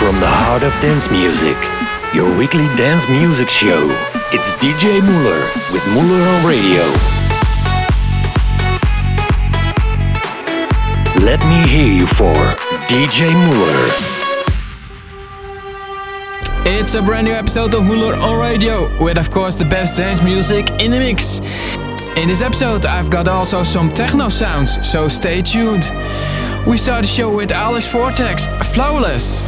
From the heart of dance music, your weekly dance music show. It's DJ Muller with Muller on Radio. Let me hear you for DJ Muller. It's a brand new episode of Muller on Radio with, of course, the best dance music in the mix. In this episode, I've got also some techno sounds, so stay tuned. We start the show with Alice Vortex, Flawless.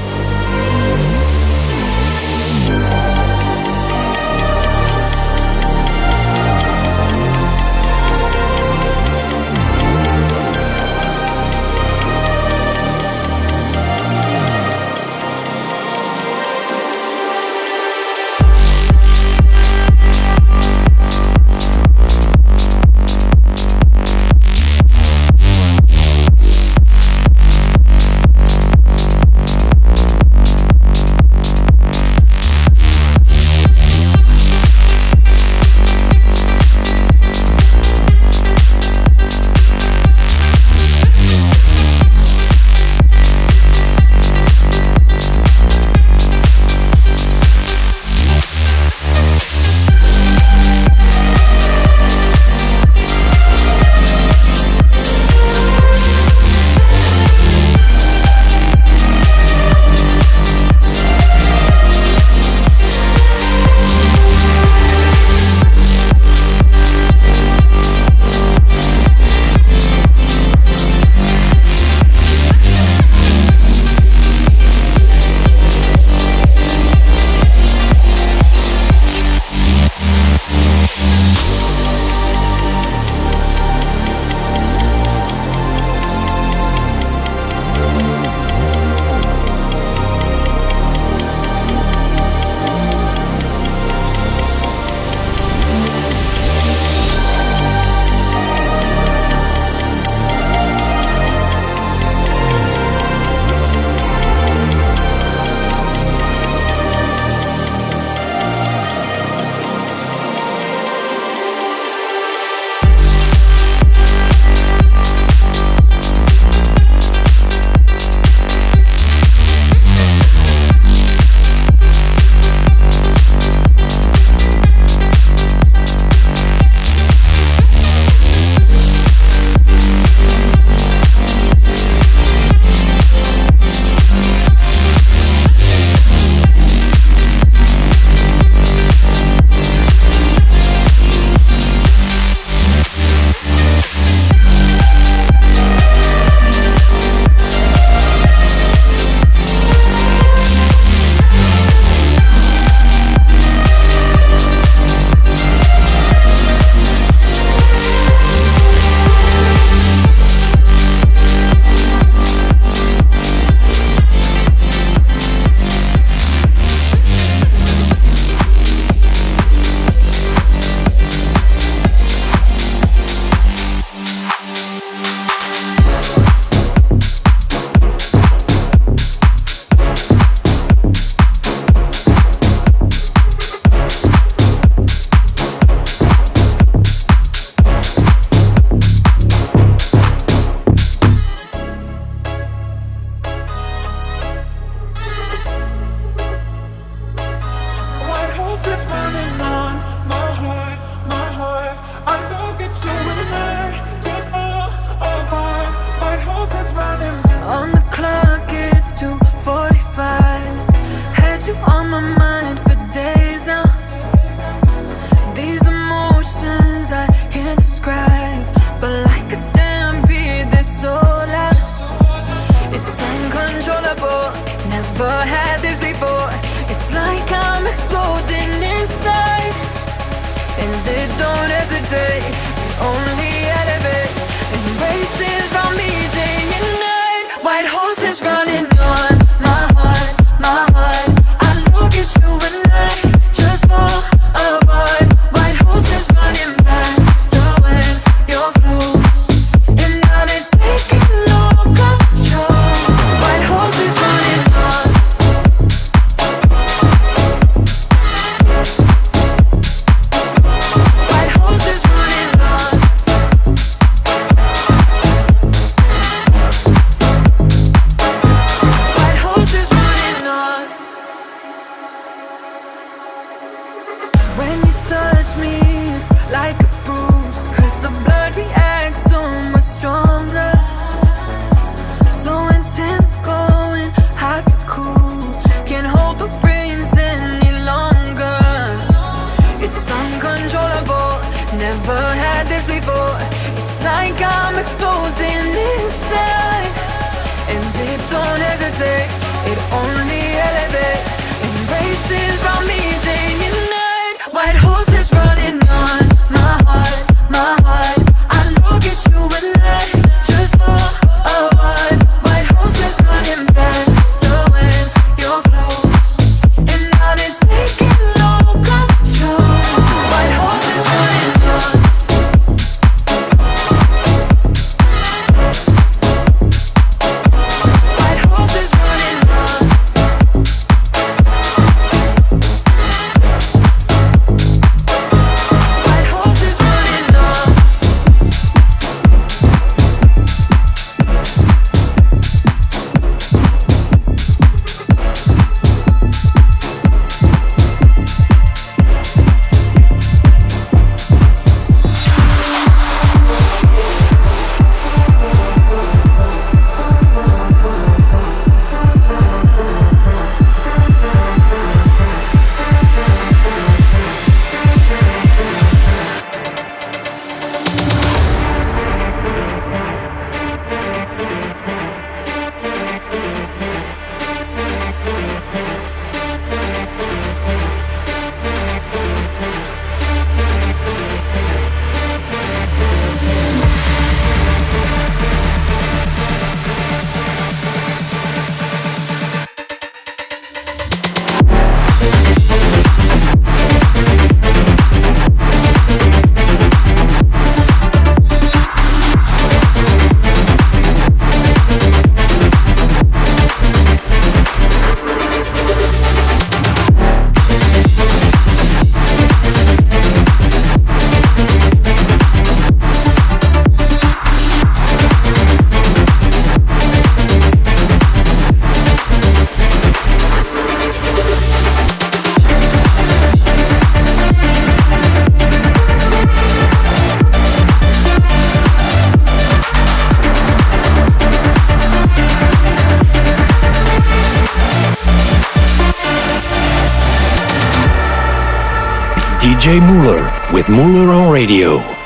DJ with Muller on Radio.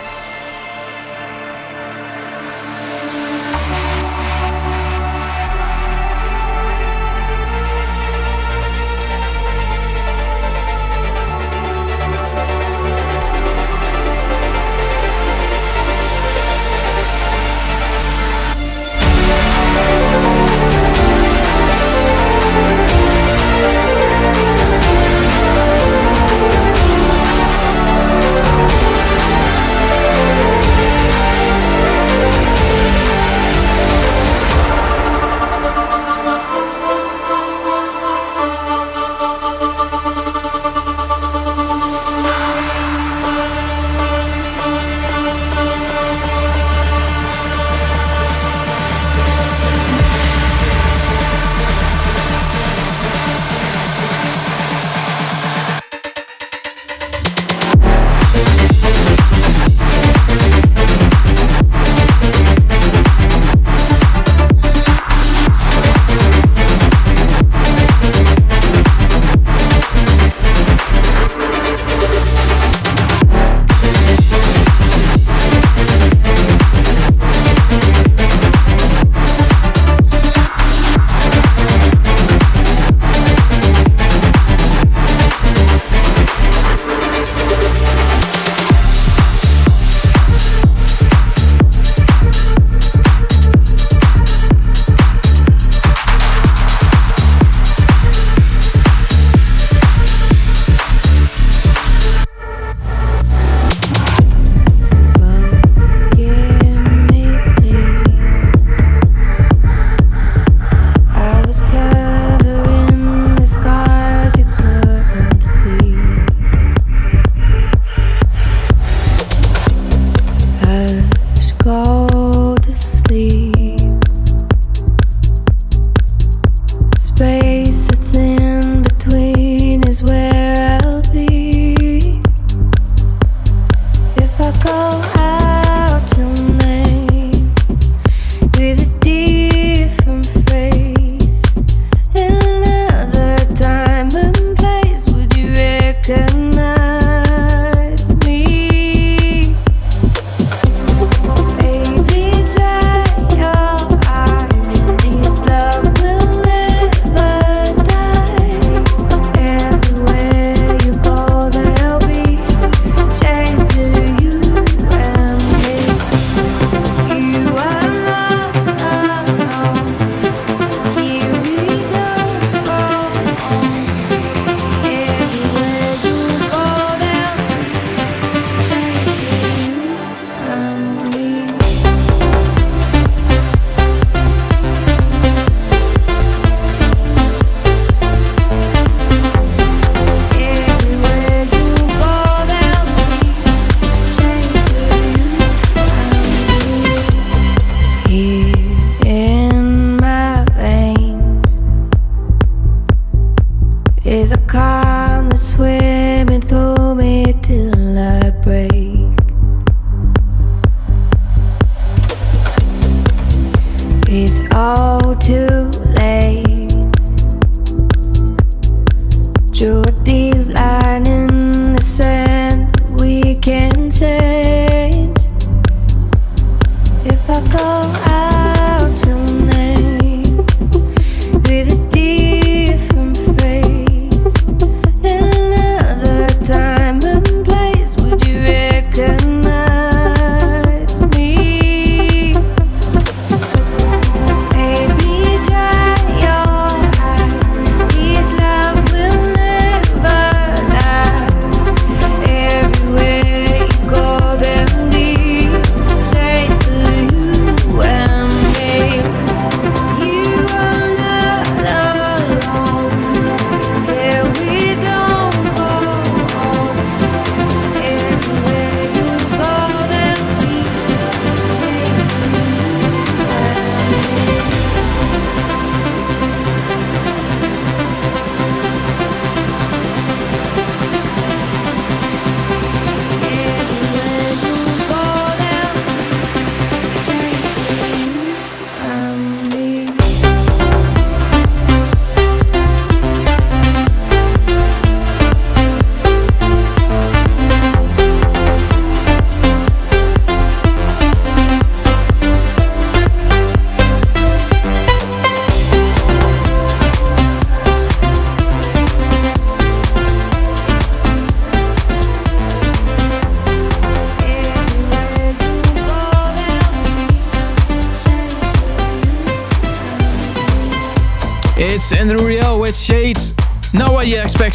пока.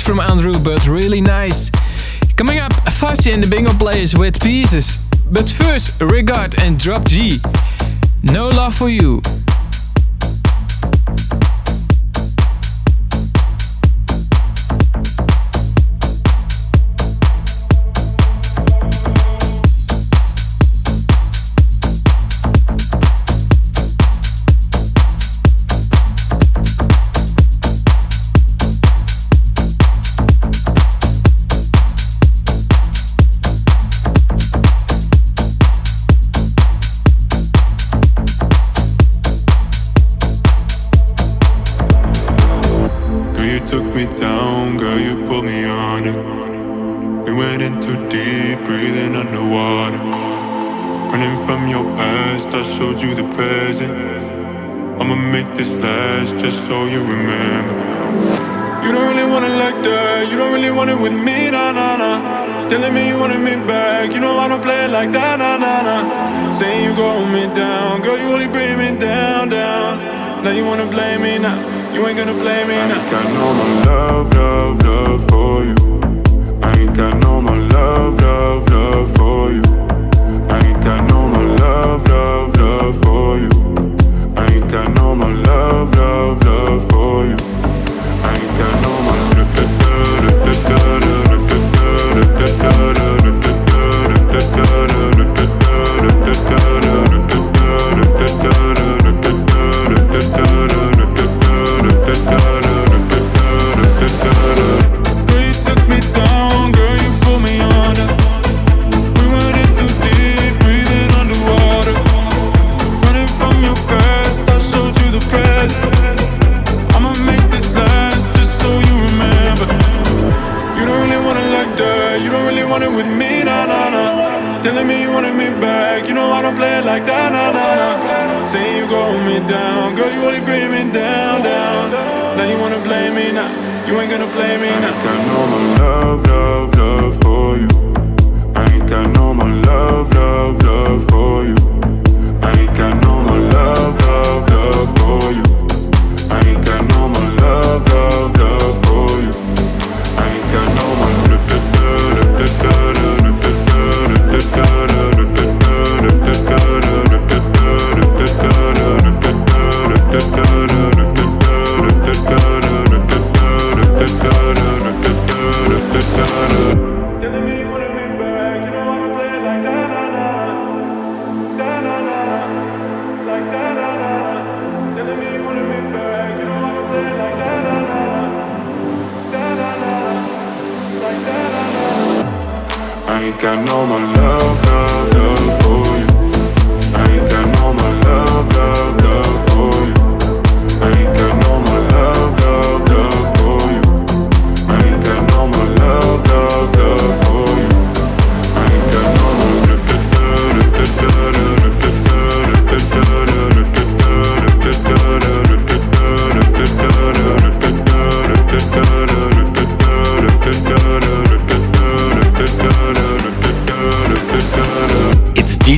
From Andrew, but really nice. Coming up, Fassi and the Bingo Players with Pieces. But first, Regard and Drop G. No Love for You.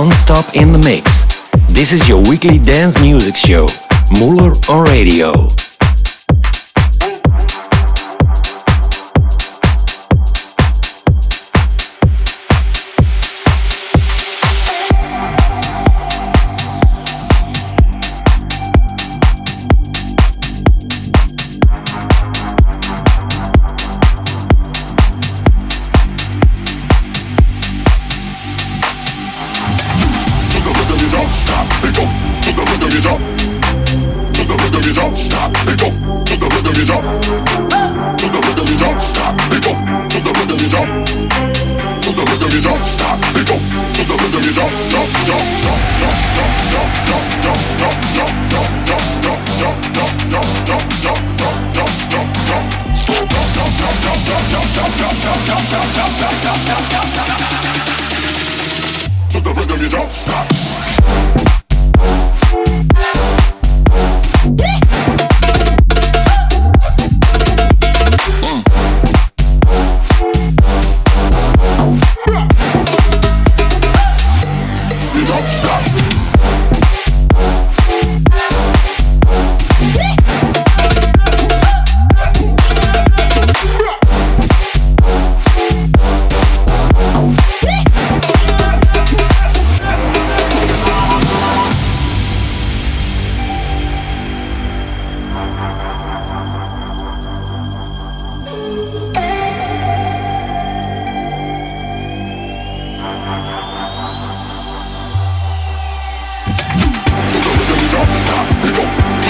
non-stop in the mix. This is your weekly dance music show, Muller on Radio.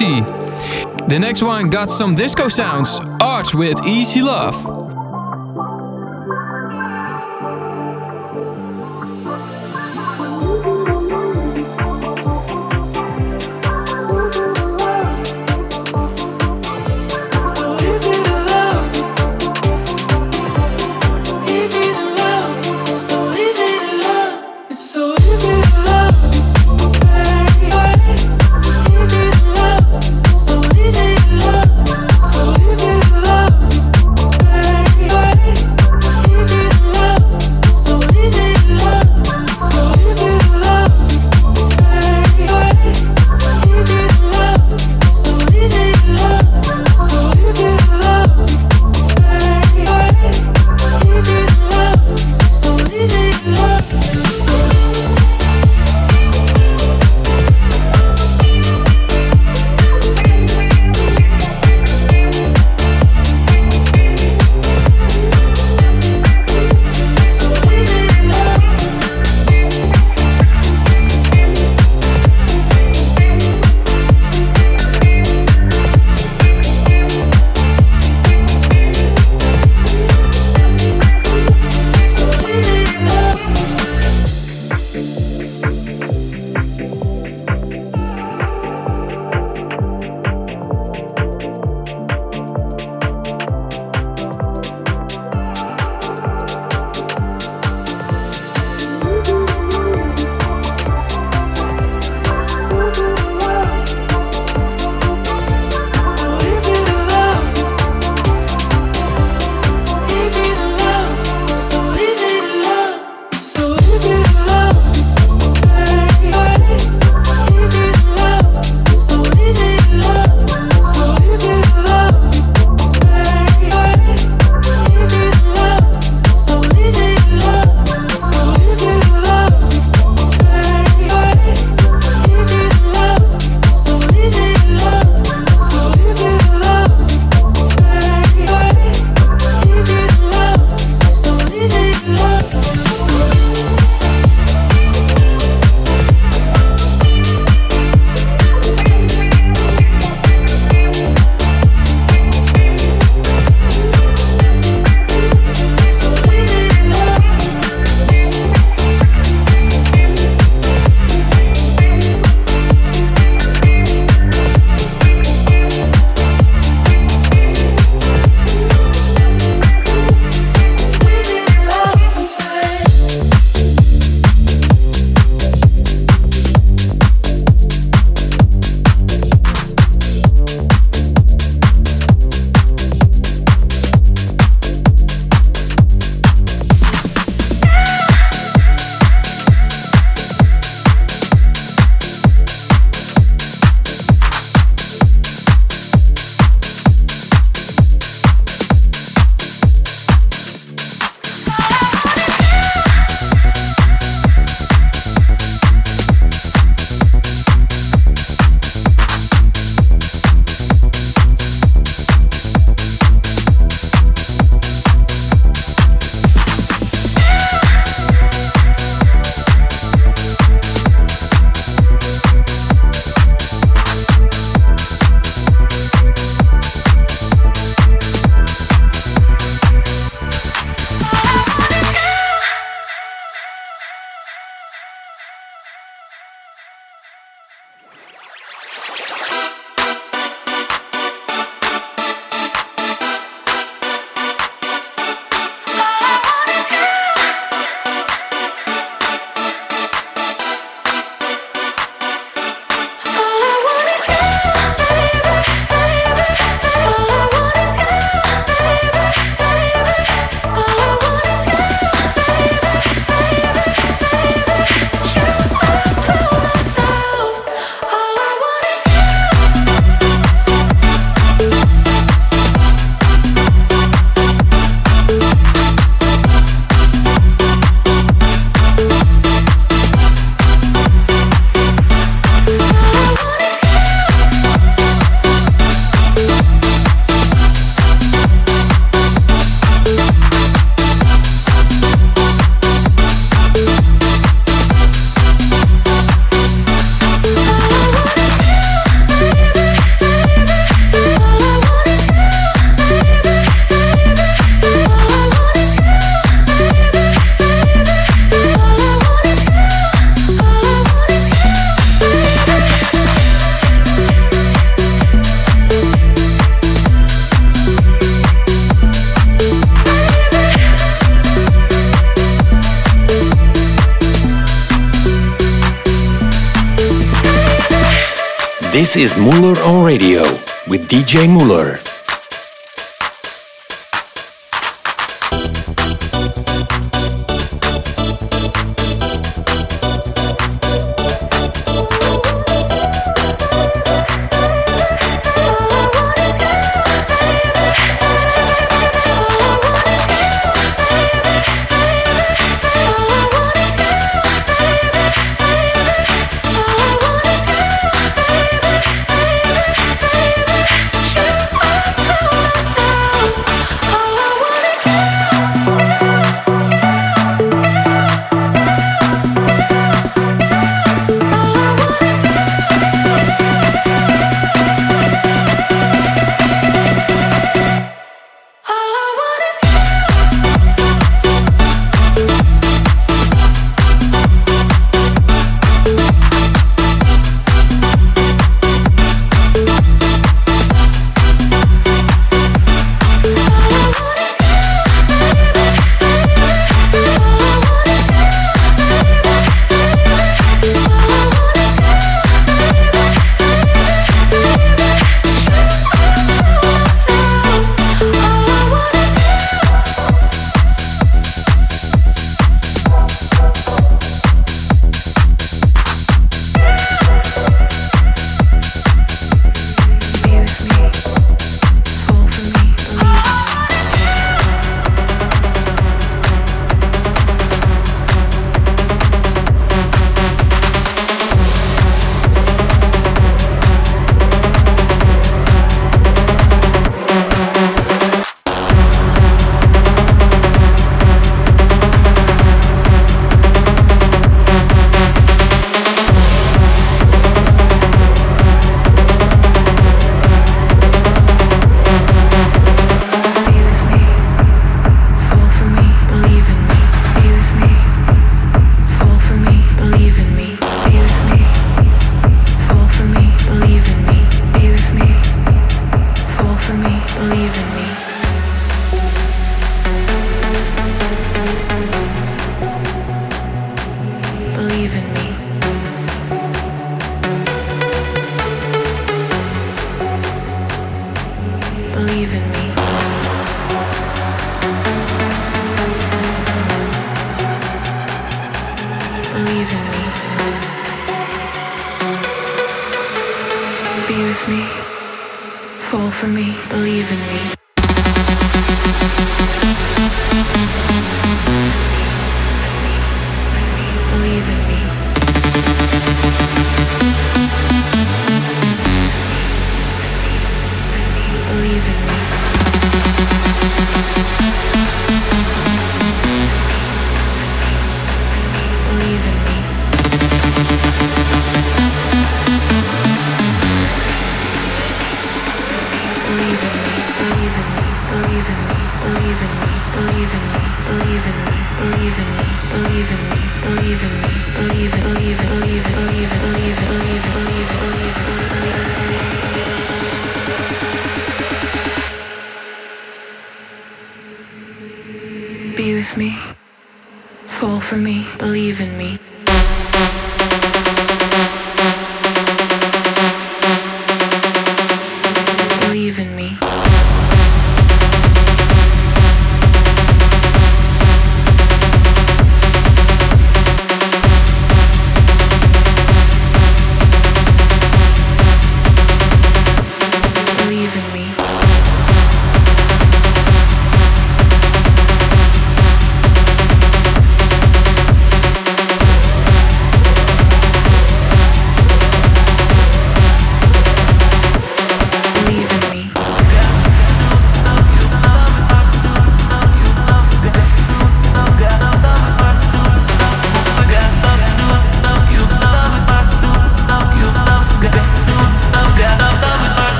The next one got some disco sounds, Arch with Easy Love.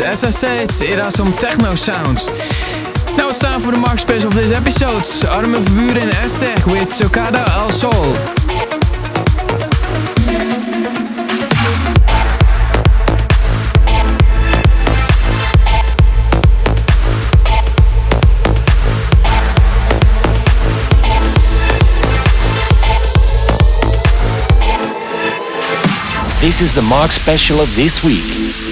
As I said, it has some techno sounds. Now it's time for the Mark Special of this episode. Armin van Buuren and Esther with Tocada al Sol. This is the Mark Special of this week.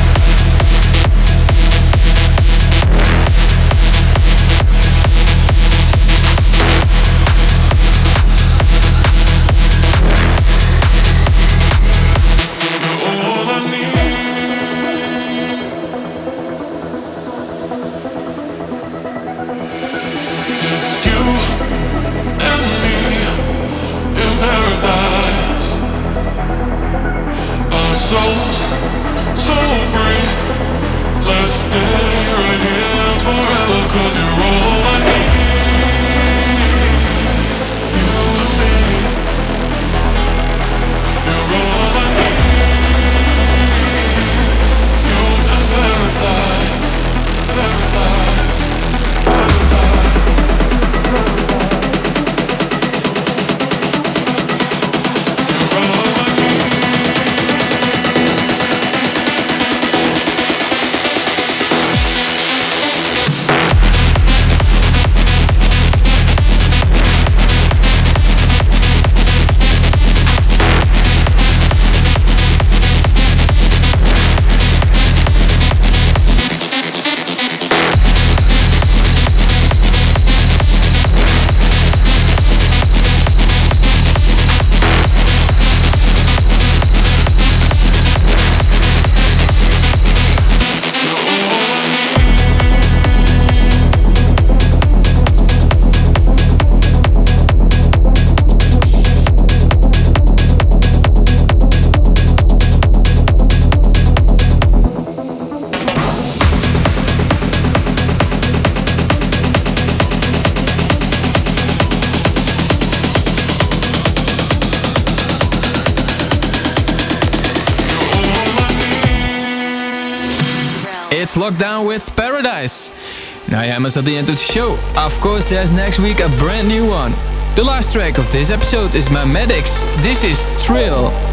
It's Lockdown with Paradise. Now yeah, almost at the end of the show. Of course, there's next week a brand new one. The last track of this episode is Medics. This is Thrill.